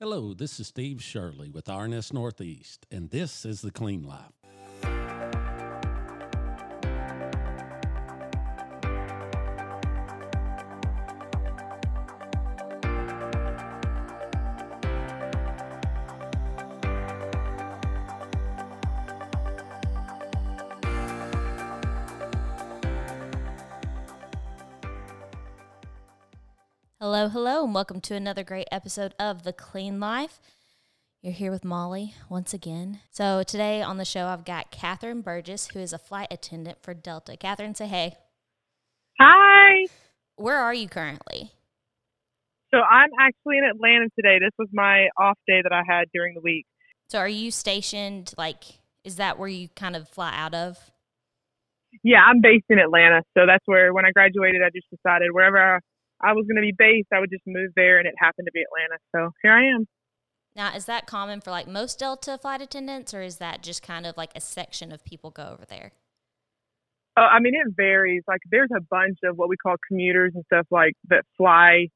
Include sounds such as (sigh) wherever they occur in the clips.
Hello, this is Steve Shirley with RNS Northeast, and this is The Clean Life. Hello, and welcome to another great episode of The Clean Life. You're here with Molly once again. So, today on the show, I've got Catherine Burgess, who is a flight attendant for Delta. Catherine, say hey. Hi. Where are you currently? So I'm actually in Atlanta today. This was my off day that I had during the week. So, are you stationed, like, is that where you kind of fly out of? Yeah, I'm based in Atlanta. So that's where, when I graduated, I just decided wherever I was going to be based, I would just move there, and it happened to be Atlanta. So here I am. Now, is that common for like most Delta flight attendants, or is that just kind of like a section of people go over there? Uh, I mean, it varies. Like, there's a bunch of what we call commuters and stuff like that fly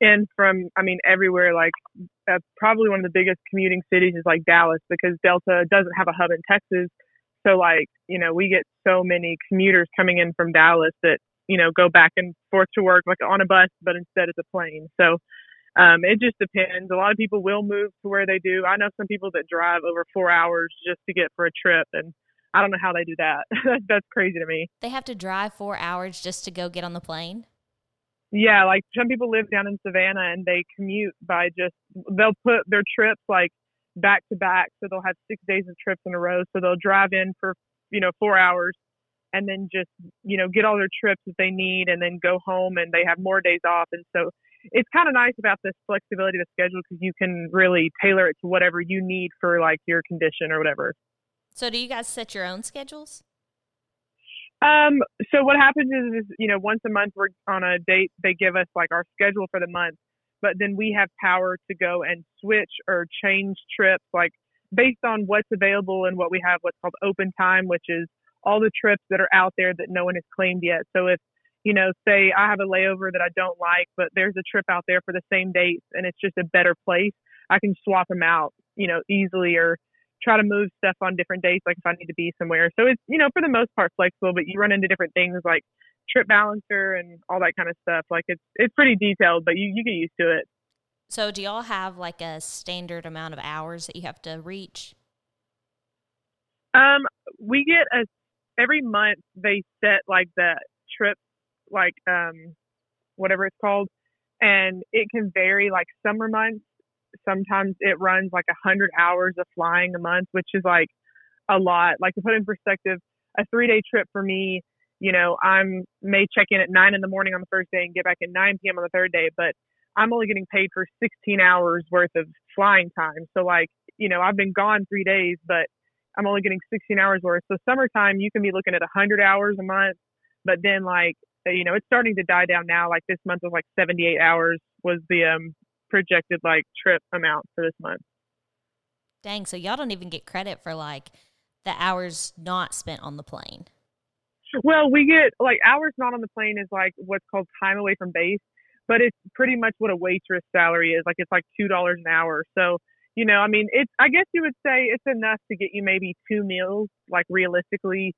in from, I mean, everywhere. Like, uh, probably one of the biggest commuting cities is like Dallas because Delta doesn't have a hub in Texas. So, like, you know, we get so many commuters coming in from Dallas that you know, go back and forth to work like on a bus, but instead it's a plane. So um, it just depends. A lot of people will move to where they do. I know some people that drive over four hours just to get for a trip, and I don't know how they do that. (laughs) That's crazy to me. They have to drive four hours just to go get on the plane. Yeah, like some people live down in Savannah and they commute by just they'll put their trips like back to back, so they'll have six days of trips in a row. So they'll drive in for you know four hours and then just you know get all their trips that they need and then go home and they have more days off. And so it's kind of nice about this flexibility of the schedule because you can really tailor it to whatever you need for like your condition or whatever. So do you guys set your own schedules? Um so what happens is, is you know once a month we're on a date they give us like our schedule for the month but then we have power to go and switch or change trips like based on what's available and what we have what's called open time which is all the trips that are out there that no one has claimed yet. So if, you know, say I have a layover that I don't like, but there's a trip out there for the same dates and it's just a better place, I can swap them out, you know, easily or try to move stuff on different dates, like if I need to be somewhere. So it's, you know, for the most part flexible, but you run into different things like trip balancer and all that kind of stuff. Like it's, it's pretty detailed, but you, you get used to it. So do y'all have like a standard amount of hours that you have to reach? Um, we get a every month they set like the trip, like um, whatever it's called, and it can vary. Like summer months, sometimes it runs like a hundred hours of flying a month, which is like a lot. Like to put in perspective, a three day trip for me, you know, I'm may check in at nine in the morning on the first day and get back at 9 p.m. on the third day, but I'm only getting paid for 16 hours worth of flying time. So like, you know, I've been gone three days, but I'm only getting 16 hours worth. So summertime, you can be looking at 100 hours a month, but then like uh, you know, it's starting to die down now. Like this month was like 78 hours was the um projected like trip amount for this month. Dang, so y'all don't even get credit for like the hours not spent on the plane. Well, we get like hours not on the plane is like what's called time away from base, but it's pretty much what a waitress salary is. Like it's like two dollars an hour. So you know, I mean, it's, I guess you would say it's enough to get you maybe two meals, like realistically.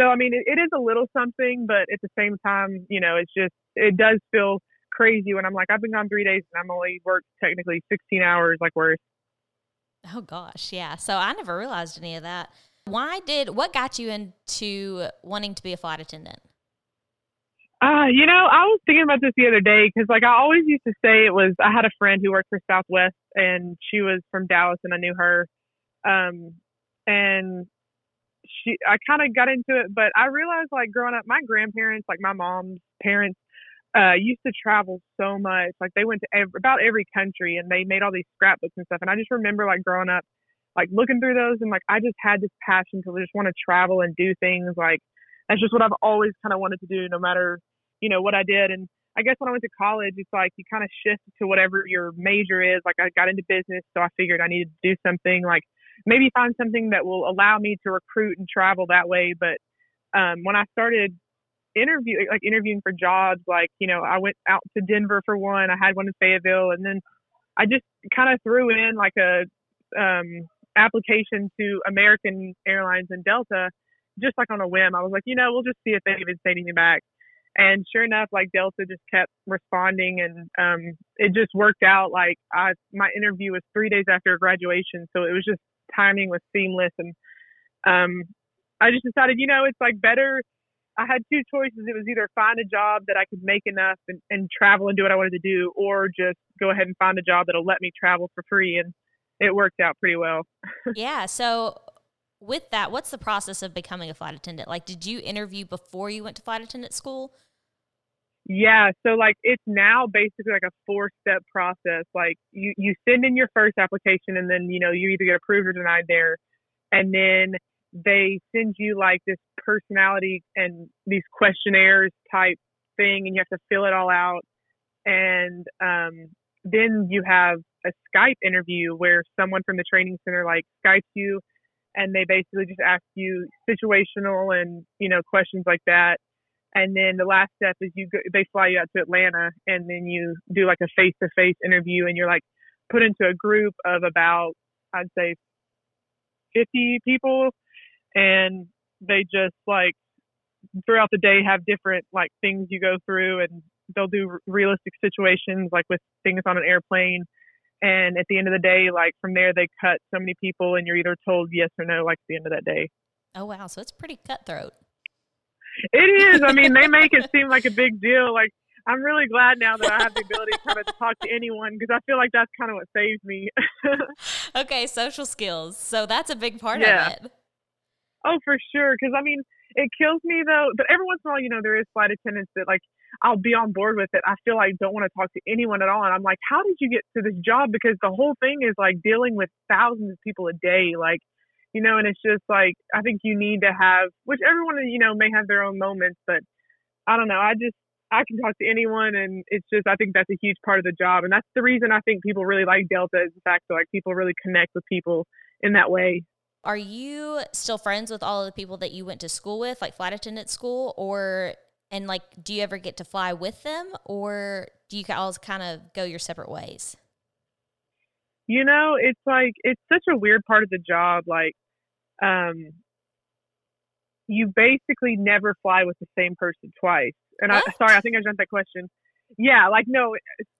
So, I mean, it, it is a little something, but at the same time, you know, it's just, it does feel crazy when I'm like, I've been gone three days and I'm only worked technically 16 hours, like worse. Oh gosh, yeah. So I never realized any of that. Why did, what got you into wanting to be a flight attendant? Uh, you know, I was thinking about this the other day because, like, I always used to say it was. I had a friend who worked for Southwest, and she was from Dallas, and I knew her. Um, and she, I kind of got into it, but I realized, like, growing up, my grandparents, like my mom's parents, uh, used to travel so much. Like, they went to every, about every country, and they made all these scrapbooks and stuff. And I just remember, like, growing up, like looking through those, and like, I just had this passion to just want to travel and do things. Like, that's just what I've always kind of wanted to do, no matter you know, what I did. And I guess when I went to college, it's like you kind of shift to whatever your major is. Like I got into business, so I figured I needed to do something like maybe find something that will allow me to recruit and travel that way. But um, when I started interview like interviewing for jobs, like you know, I went out to Denver for one. I had one in Fayetteville, and then I just kind of threw in like a um, application to American Airlines and Delta, just like on a whim. I was like, you know, we'll just see if they even say anything back. And sure enough, like Delta just kept responding, and um, it just worked out. Like I, my interview was three days after graduation, so it was just timing was seamless, and um, I just decided, you know, it's like better. I had two choices. It was either find a job that I could make enough and, and travel and do what I wanted to do, or just go ahead and find a job that'll let me travel for free. And it worked out pretty well. (laughs) yeah. So with that, what's the process of becoming a flight attendant? Like, did you interview before you went to flight attendant school? Yeah, so like it's now basically like a four step process. Like you you send in your first application and then you know you either get approved or denied there, and then they send you like this personality and these questionnaires type thing, and you have to fill it all out, and um, then you have a Skype interview where someone from the training center like Skypes you and they basically just ask you situational and you know questions like that. And then the last step is you go, they fly you out to Atlanta and then you do like a face to face interview and you're like put into a group of about I'd say 50 people. And they just like throughout the day have different like things you go through and they'll do realistic situations like with things on an airplane and at the end of the day like from there they cut so many people and you're either told yes or no like at the end of that day. Oh wow. So it's pretty cutthroat. It is. I mean they (laughs) make it seem like a big deal. Like i'm really glad now that i have the ability to kind of talk to anyone because i feel like that's kind of what saves me. (laughs) Okay social skills. So that's a big part yeah. of it. Oh for sure because i mean it kills me though but every once in a while you know there is flight attendants that like I'll be on board with it. I feel like don't want to talk to anyone at all. And I'm like, how did you get to this job? Because the whole thing is like dealing with thousands of people a day. Like, you know, and it's just like, I think you need to have, which everyone, you know, may have their own moments, but I don't know. I just, I can talk to anyone and it's just, I think that's a huge part of the job. And that's the reason I think people really like Delta is the fact that like people really connect with people in that way. Are you still friends with all of the people that you went to school with, like flight attendant school, or and like, do you ever get to fly with them or do you all kind of go your separate ways? You know, it's like, it's such a weird part of the job. Like, um, you basically never fly with the same person twice. And what? I, sorry, I think I jumped that question. Yeah, like no,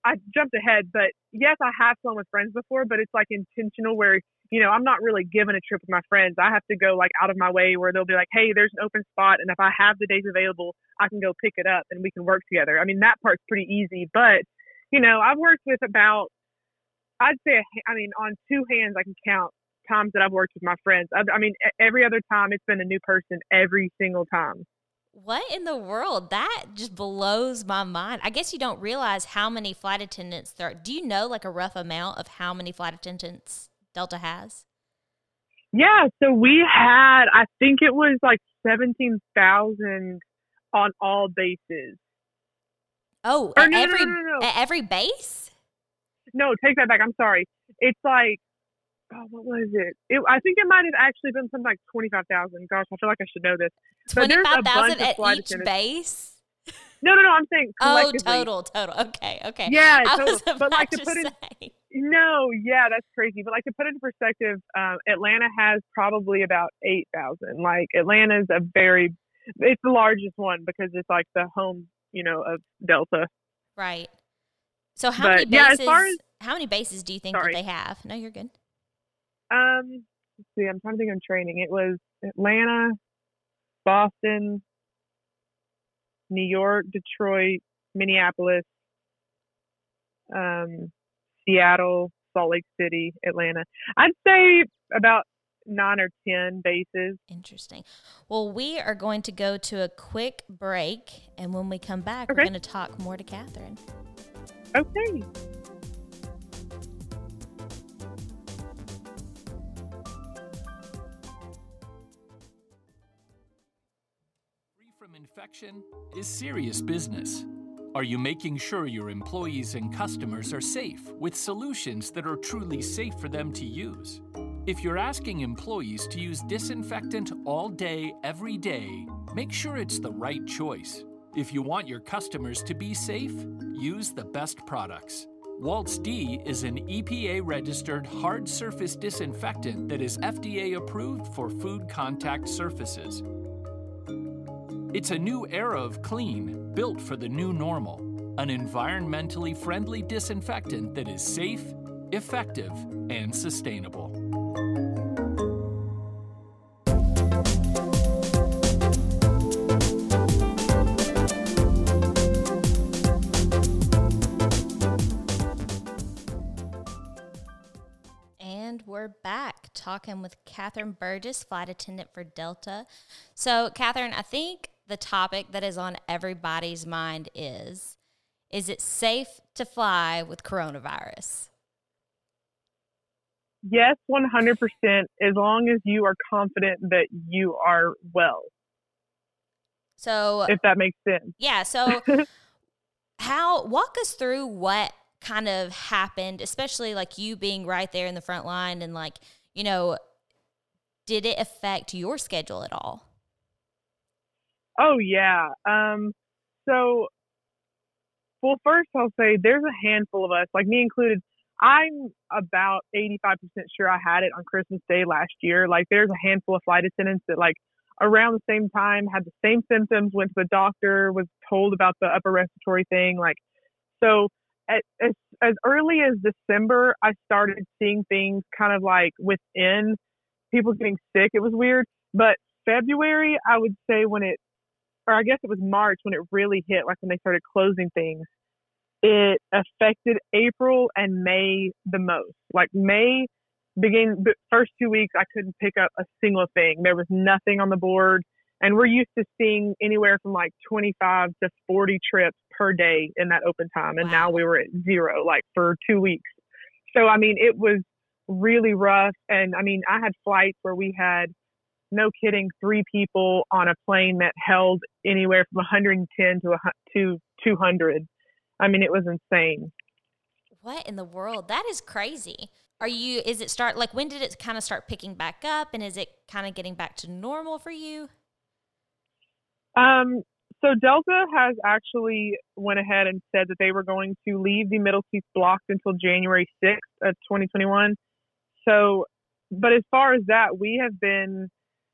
I jumped ahead, but yes, I have flown with friends before, but it's like intentional where you know, I'm not really given a trip with my friends. I have to go like out of my way where they'll be like, hey, there's an open spot. And if I have the days available, I can go pick it up and we can work together. I mean, that part's pretty easy. But, you know, I've worked with about, I'd say, I mean, on two hands, I can count times that I've worked with my friends. I, I mean, every other time it's been a new person every single time. What in the world? That just blows my mind. I guess you don't realize how many flight attendants there are. Do you know like a rough amount of how many flight attendants Delta has? Yeah, so we had I think it was like seventeen thousand on all bases. Oh, at no, every no, no, at every base? No, take that back. I'm sorry. It's like oh, what was it? it? I think it might have actually been something like twenty five thousand. Gosh, I feel like I should know this. Twenty five thousand at each base. No, no, no. I'm saying oh, total, total. Okay, okay. Yeah, total. But like to put say. in no, yeah, that's crazy. But like to put it in perspective, um, Atlanta has probably about eight thousand. Like Atlanta's a very, it's the largest one because it's like the home, you know, of Delta. Right. So how but, many bases? Yeah, as far as, how many bases do you think sorry. that they have? No, you're good. Um, let's see. I'm trying to think of training. It was Atlanta, Boston, New York, Detroit, Minneapolis, um, Seattle, Salt Lake City, Atlanta. I'd say about nine or 10 bases. Interesting. Well, we are going to go to a quick break. And when we come back, okay. we're going to talk more to Catherine. Okay. Is serious business. Are you making sure your employees and customers are safe with solutions that are truly safe for them to use? If you're asking employees to use disinfectant all day, every day, make sure it's the right choice. If you want your customers to be safe, use the best products. Waltz D is an EPA registered hard surface disinfectant that is FDA approved for food contact surfaces. It's a new era of clean, built for the new normal, an environmentally friendly disinfectant that is safe, effective, and sustainable. And we're back talking with Catherine Burgess, flight attendant for Delta. So, Catherine, I think the topic that is on everybody's mind is Is it safe to fly with coronavirus? Yes, 100%, as long as you are confident that you are well, So, if that makes sense. yeah, so (laughs) how walk us through what kind of happened, especially like you being right there in the front line and like, you know, did it affect your schedule at all? Oh yeah. Um so well first I'll say there's a handful of us, like me included. I'm about 85% sure I had it on Christmas Day last year. Like there's a handful of flight attendants that like around the same time had the same symptoms, went to the doctor, was told about the upper respiratory thing like so as as early as December I started seeing things kind of like within people getting sick. It was weird, but February I would say when it or I guess it was March when it really hit, like when they started closing things, it affected April and May the most. Like May begin the first two weeks, I couldn't pick up a single thing. There was nothing on the board. And we're used to seeing anywhere from like 25 to 40 trips per day in that open time. And now we were at zero, like for two weeks. So, I mean, it was really rough. And I mean, I had flights where we had no kidding, three people on a plane that held anywhere from 110 to a, to 200. I mean, it was insane. What in the world? That is crazy. Are you, is it start, like, when did it kind of start picking back up? And is it kind of getting back to normal for you? Um, so Delta has actually went ahead and said that they were going to leave the middle seats blocked until January 6th of 2021. So, but as far as that, we have been.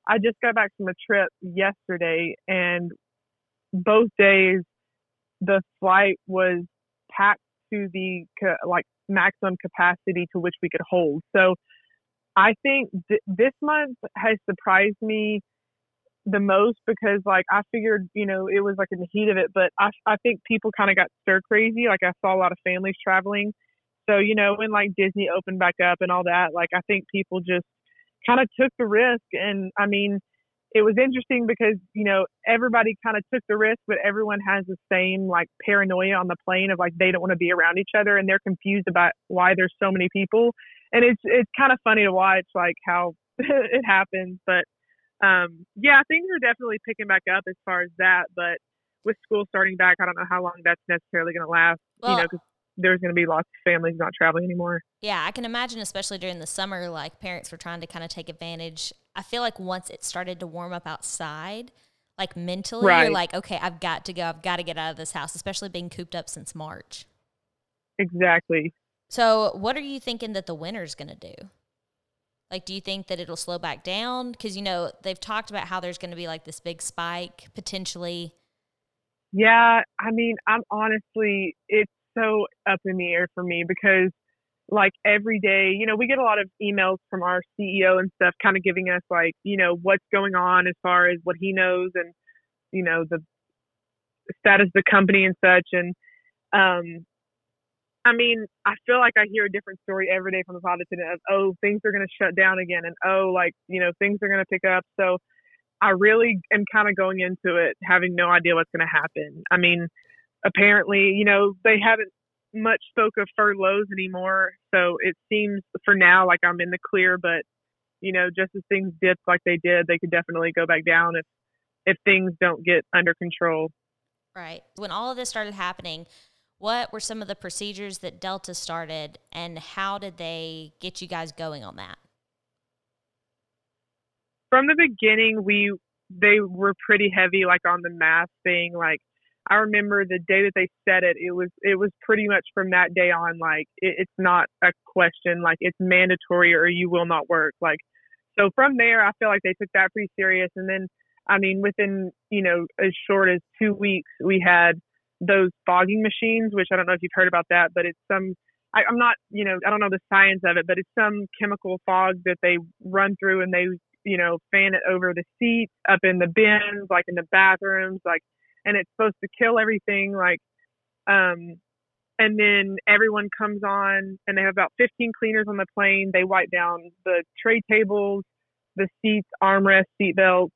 I just got back from a trip yesterday, and both days the flight was packed to the like maximum capacity to which we could hold. So, I think th- this month has surprised me the most because like I figured, you know, it was like in the heat of it, but I I think people kind of got stir crazy. Like I saw a lot of families traveling. So, you know, when like Disney opened back up and all that, like I think people just kind of took the risk and I mean, it was interesting because, you know, everybody kind of took the risk, but everyone has the same like paranoia on the plane of like they don't want to be around each other and they're confused about why there's so many people. And it's it's kind of funny to watch like how (laughs) it happens, but um, yeah, things are definitely picking back up as far as that. But with school starting back, I don't know how long that's necessarily going to last. you know, because there's going to be lots of families not traveling anymore. Yeah, I can imagine, especially during the summer, like parents were trying to kind of take advantage. I feel like once it started to warm up outside, like mentally, Right. you're like, okay, I've got to go. I've got to get out of this house, especially being cooped up since March. Exactly. So, what are you thinking that the winter's going to do? Like, do you think that it'll slow back down? Because, you know, they've talked about how there's going to be like this big spike potentially. Yeah, I mean, I'm honestly, it's so up in the air for me because, like, every day, you know, we get a lot of emails from our CEO and stuff, kind of giving us, like, you know, what's going on as far as what he knows and, you know, the status of the company and such. And, um, I mean, I feel like I hear a different story every day from the attendant of, oh, things are going to shut down again, and oh, like, you know, things are going to pick up. So, I really am kind of going into it having no idea what's going to happen. I mean, apparently, you know, they haven't much spoke of furloughs anymore, so it seems for now like I'm in the clear. But you know, just as things dip like they did, they could definitely go back down if if things don't get under control. Right. When all of this started happening, what were some of the procedures that Delta started and how did they get you guys going on that? From the beginning, we they were pretty heavy, like on the mask thing. Like I remember the day that they said it, it was it was pretty much from that day on like it, it's not a question, like it's mandatory or you will not work. Like so from there, I feel like they took that pretty serious. And then, I mean, within you know as short as two weeks, we had those fogging machines, which I don't know if you've heard about that, but it's some I, I'm not, you know, I don't know the science of it, but it's some chemical fog that they run through and they, you know, fan it over the seats, up in the bins, like in the bathrooms, like and it's supposed to kill everything like um and then everyone comes on and they have about 15 cleaners on the plane. They wipe down the tray tables the seats armrests seat belts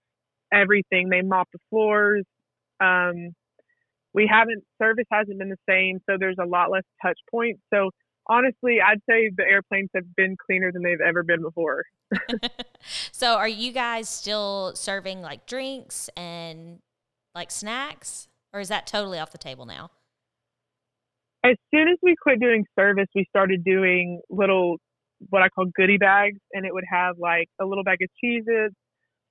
everything. They mop the floors. Um we haven't service hasn't been the same so there's a lot less touch points. So honestly i'd say the airplanes have been cleaner than they've ever been before. (laughs) So are you guys still serving like drinks and like snacks, or is that totally off the table now? As soon as we quit doing service, we started doing little what I call goodie bags, and it would have like a little bag of cheeses,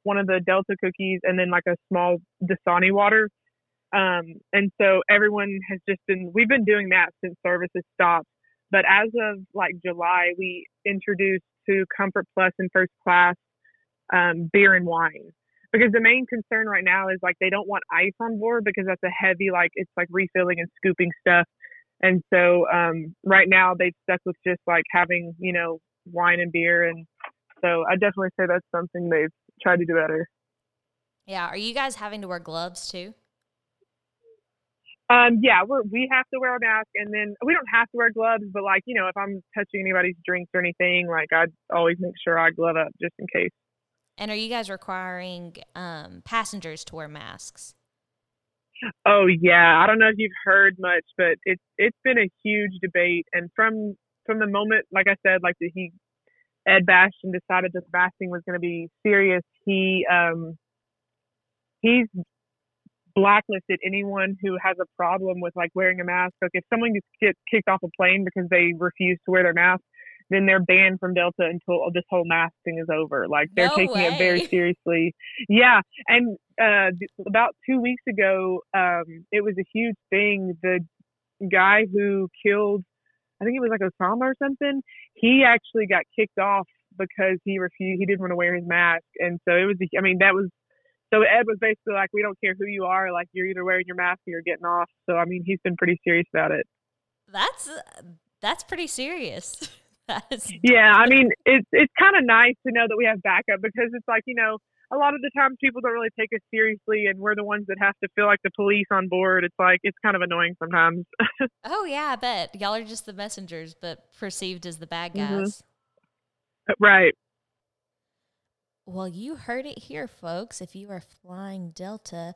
one of the Delta cookies, and then like a small Dasani water. Um, and so everyone has just been we've been doing that since service has stopped. But as of like July, we introduced to Comfort Plus and First Class um, beer and wine because the main concern right now is like they don't want ice on board because that's a heavy like it's like refilling and scooping stuff. And so um right now they've stuck with just like having you know wine and beer. And so i definitely say that's something they've tried to do better. Yeah. Are you guys having to wear gloves too? Um, yeah, we're, we have to wear a mask and then we don't have to wear gloves, but like, you know, if I'm touching anybody's drinks or anything, like I'd always make sure I glove up just in case. And are you guys requiring um, passengers to wear masks? Oh yeah, I don't know if you've heard much, but it's it's been a huge debate, and from from the moment, like I said, like he Ed Bastian decided that vaccine was going to be serious, he um he's blacklisted anyone who has a problem with like wearing a mask. Like if someone gets kicked off a plane because they refuse to wear their mask, then they're banned from Delta until this whole mask thing is over. Like they're no taking way. it very (laughs) seriously. Yeah, and uh, about two weeks ago, um, it was a huge thing. The guy who killed, I think it was like Osama or something. He actually got kicked off because he refused. He didn't want to wear his mask, and so it was. I mean, that was. So Ed was basically like, "We don't care who you are. Like you're either wearing your mask or you're getting off." So I mean, he's been pretty serious about it. That's that's pretty serious. (laughs) yeah, I mean, it's it's kind of nice to know that we have backup because it's like you know a lot of the times people don't really take us seriously, and we're the ones that have to feel like the police on board. It's like it's kind of annoying sometimes. (laughs) oh yeah, I bet y'all are just the messengers, but perceived as the bad mm-hmm. guys. Mm-hmm. Right. Well, you heard it here, folks. If you are flying Delta,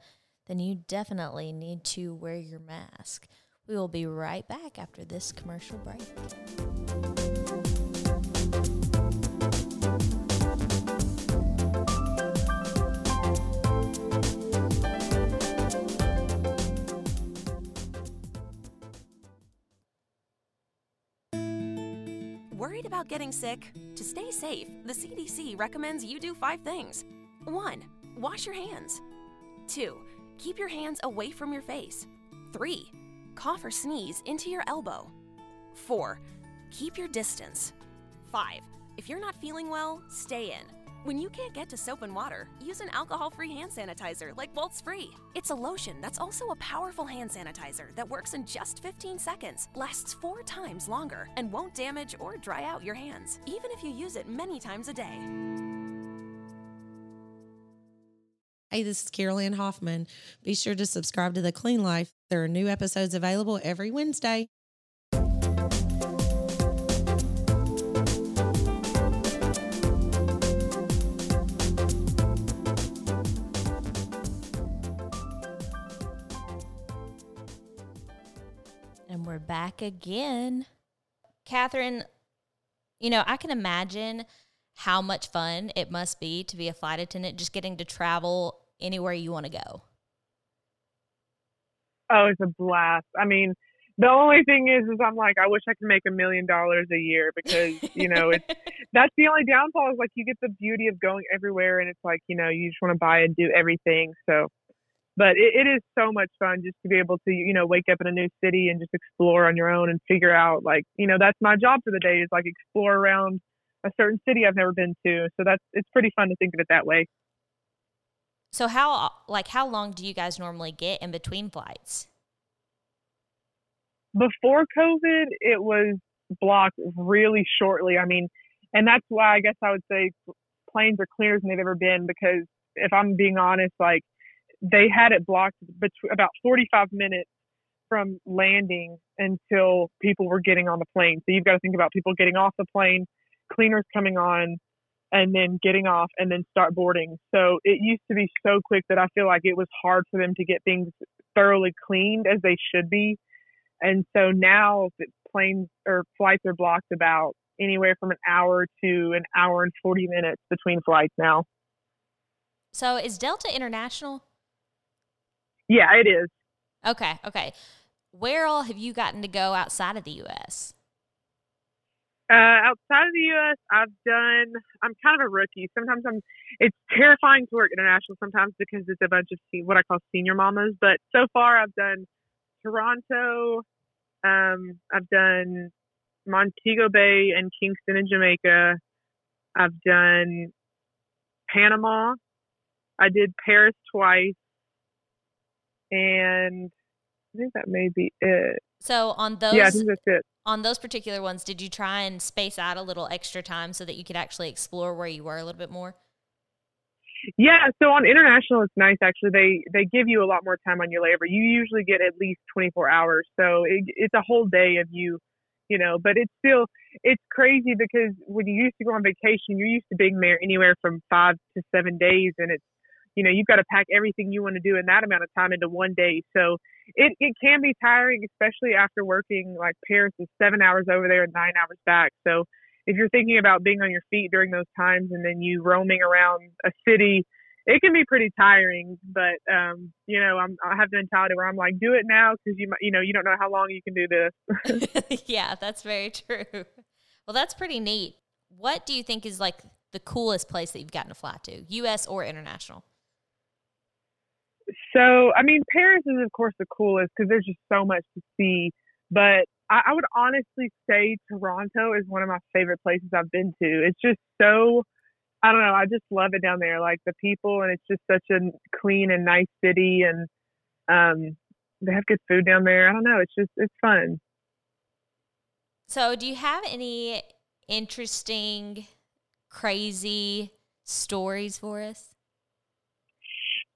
then you definitely need to wear your mask. We will be right back after this commercial break. Worried about getting sick? To stay safe, the CDC recommends you do five things. 1. Wash your hands. 2. Keep your hands away from your face. 3 cough or sneeze into your elbow. 4. Keep your distance. 5. If you're not feeling well, stay in. When you can't get to soap and water, use an alcohol free hand sanitizer like Waltz Free. It's a lotion that's also a powerful hand sanitizer that works in just 15 seconds, lasts four times longer, and won't damage or dry out your hands, even if you use it many times a day. Hey, this is Carolyn Hoffman. Be sure to subscribe to The Clean Life. There are new episodes available every Wednesday. And we're back again. Catherine, you know, I can imagine how much fun it must be to be a flight attendant, just getting to travel anywhere you want to go? Oh, it's a blast. I mean, the only thing is, is I'm like, I wish I could make a million dollars a year because you know it's (laughs) that's the only downfall is like you get the beauty of going everywhere and it's like you know you just want to buy and do everything. So but it, it is so much fun just to be able to you know wake up in a new city and just explore on your own and figure out like you know that's my job for the day is like explore around a certain city I've never been to. So that's it's pretty fun to think of it that way. So how uh, like how long do you guys normally get in between flights? Before COVID, it was blocked really shortly. I mean, and that's why I guess I would say planes are cleaner than they've ever been because if I'm being honest, like they had it blocked between about 45 minutes from landing until people were getting on the plane. So you've got to think about people getting off the plane, cleaners coming on, and then getting off and then start boarding. So it used to be so quick that I feel like it was hard for them to get things thoroughly cleaned as they should be. And so now planes or flights are blocked about anywhere from an hour to an hour and 40 minutes between flights now. So is Delta International? Yeah, it is. Okay, okay. Where all have you gotten to go outside of the U.S.? Uh, outside of the U.S., I've done. I'm kind of a rookie. Sometimes I'm. It's terrifying to work international sometimes because it's a bunch of what I call senior mamas. But so far, I've done Toronto. Um, I've done Montego Bay and Kingston in Jamaica. I've done Panama. I did Paris twice and I think that may be it. So on those, yeah, I think that's it. On those particular ones, did you try and space out a little extra time so that you could actually explore where you were a little bit more? Yeah, so on international, it's nice actually. They they give you a lot more time on your labor. You usually get at least 24 hours, so it, it's a whole day of you, you know. But it's still it's crazy because when you used to go on vacation, you're used to being there anywhere from five to seven days, and it's you know, you've got to pack everything you want to do in that amount of time into one day. So it, it can be tiring, especially after working like Paris is seven hours over there and nine hours back. So if you're thinking about being on your feet during those times and then you roaming around a city, it can be pretty tiring. But um, you know, I'm I have the mentality where I'm like, do it now because you you know you don't know how long you can do this. (laughs) (laughs) yeah, that's very true. Well, that's pretty neat. What do you think is like the coolest place that you've gotten to fly to, U.S. or international? So, I mean, Paris is, of course, the coolest because there's just so much to see. But I, I would honestly say Toronto is one of my favorite places I've been to. It's just so, I don't know, I just love it down there. Like the people, and it's just such a clean and nice city. And um, they have good food down there. I don't know. It's just, it's fun. So, do you have any interesting, crazy stories for us?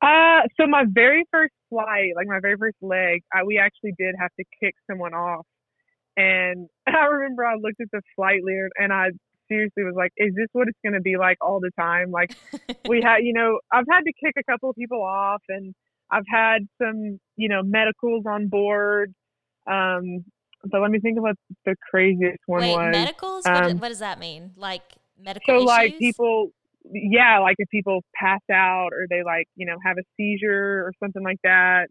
Uh, so my very first flight, like my very first leg, I, we actually did have to kick someone off. And (laughs) I remember I looked at the flight leader and I seriously was like, is this what it's going to be like all the time? Like (laughs) we had, you know, I've had to kick a couple of people off and I've had some, you know, medicals on board. Um, but let me think of what the craziest one Wait, was. medicals? Um, what, what, does that mean? Like medical So issues? like people, yeah, like if people pass out or they like, you know, have a seizure or something like that.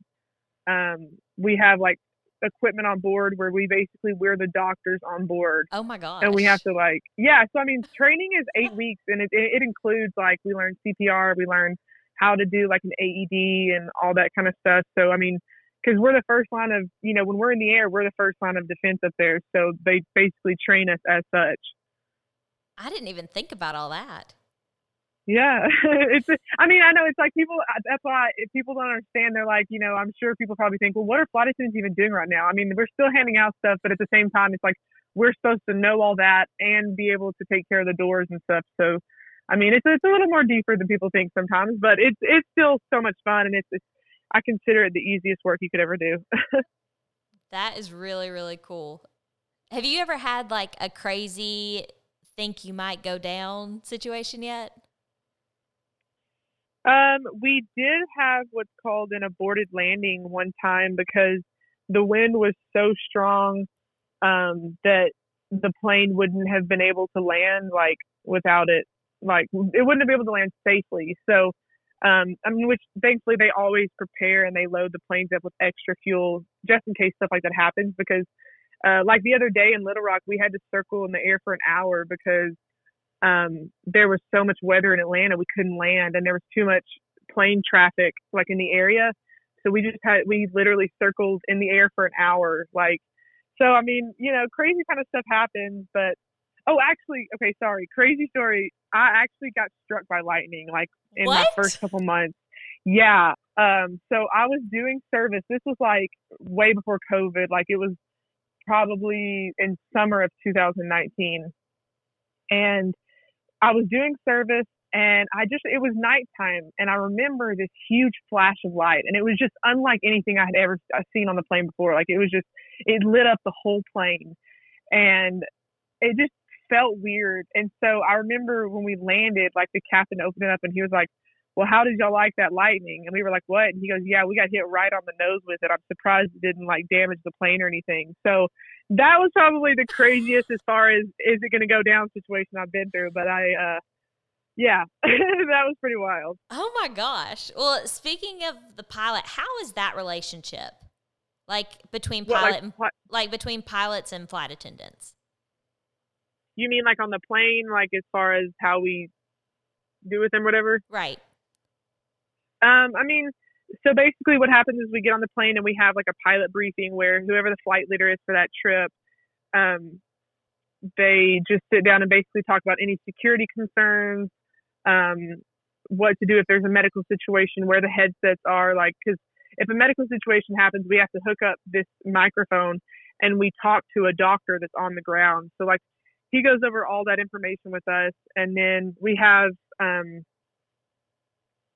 Um, we have like equipment on board where we basically we're the doctors on board. Oh my god! And we have to like, yeah. So I mean, training is eight weeks, and it it includes like we learn CPR, we learn how to do like an AED and all that kind of stuff. So I mean, because we're the first line of, you know, when we're in the air, we're the first line of defense up there. So they basically train us as such. I didn't even think about all that. Yeah, (laughs) it's. I mean, I know it's like people. Uh, that's why people don't understand, they're like, you know, I'm sure people probably think, well, what are flight attendants even doing right now? I mean, we're still handing out stuff, but at the same time, it's like we're supposed to know all that and be able to take care of the doors and stuff. So, I mean, it's it's a little more deeper than people think sometimes, but it's it's still so much fun, and it's, it's I consider it the easiest work you could ever do. (laughs) that is really really cool. Have you ever had like a crazy think you might go down situation yet? Um, we did have what's called an aborted landing one time because the wind was so strong um, that the plane wouldn't have been able to land like without it. Like it wouldn't have been able to land safely. So, um, I mean, which thankfully they always prepare and they load the planes up with extra fuel just in case stuff like that happens. Because, uh, like the other day in Little Rock, we had to circle in the air for an hour because um, there was so much weather in Atlanta we couldn't land, and there was too much plane traffic like in the area. So we just had we literally circled in the air for an hour. Like, so I mean, you know, crazy kind of stuff happens. But oh, actually, okay, sorry, crazy story. I actually got struck by lightning like in my first couple months. Yeah. Um. So I was doing service. This was like way before COVID. Like it was probably in summer of 2019, and I was doing service and I just it was nighttime and I remember this huge flash of light and it was just unlike anything I had ever seen on the plane before. Like it was just it lit up the whole plane and it just felt weird. And so I remember when we landed, like the captain opened it up and he was like, "Well, how did y'all like that lightning?" And we were like, "What?" And he goes, "Yeah, we got hit right on the nose with it. I'm surprised it didn't like damage the plane or anything." So that was probably the craziest as far as is it going to go down situation I've been through. But I, uh, yeah, (laughs) that was pretty wild. Oh my gosh. Well, speaking of the pilot, how is that relationship? Like between What, pilot like, and what- like between pilots and flight attendants. you mean like on the plane, like as far as how we do with them, whatever? Right. Um, I mean, so basically what happens is we get on the plane and we have like a pilot briefing where whoever the flight leader is for that trip, um, they just sit down and basically talk about any security concerns, um, what to do if there's a medical situation, where the headsets are, like, because if a medical situation happens, we have to hook up this microphone and we talk to a doctor that's on the ground. So like he goes over all that information with us, and then we have um,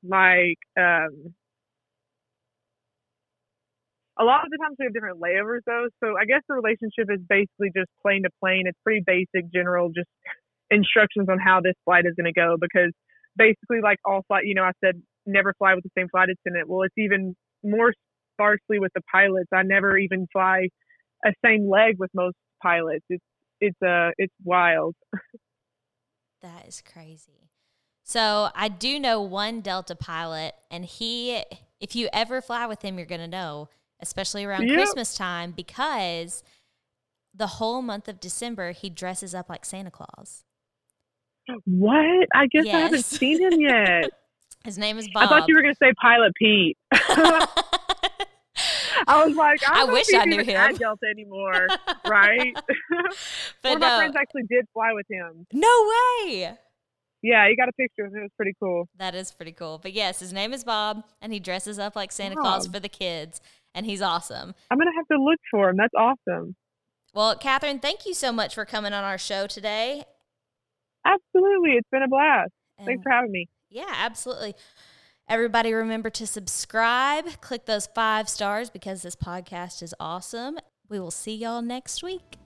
like um, a lot of the times we have different layovers though. So I guess the relationship is basically just plane to plane. It's pretty basic, general, just instructions on how this flight is going to go. Because basically, like all flight, you know, I said never fly with the same flight attendant. Well, it's even more sparsely with the pilots. I never even fly a same leg with most pilots. It's it's uh it's wild. (laughs) That is crazy. So I do know one Delta pilot, and he, if you ever fly with him, you're going to know, especially around Yep. Christmas time, because the whole month of December, he dresses up like Santa Claus. What? I guess I haven't seen him yet. (laughs) His name is Bob. I thought you were gonna say Pilot Pete. (laughs) I was like, (laughs) I, I wish I knew him. at Delta anymore, right? but One of my friends uh, actually did fly with him. no way. Yeah, he got a picture of him. It was pretty cool. That is pretty cool. But yes, his name is Bob, and he dresses up like Santa Claus for the kids, and he's awesome. I'm gonna have to look for him. That's awesome. Well, Catherine, thank you so much for coming on our show today. Absolutely, it's been a blast. Thanks for having me. Yeah, absolutely. Everybody remember to subscribe, click those five stars because this podcast is awesome. We will see y'all next week.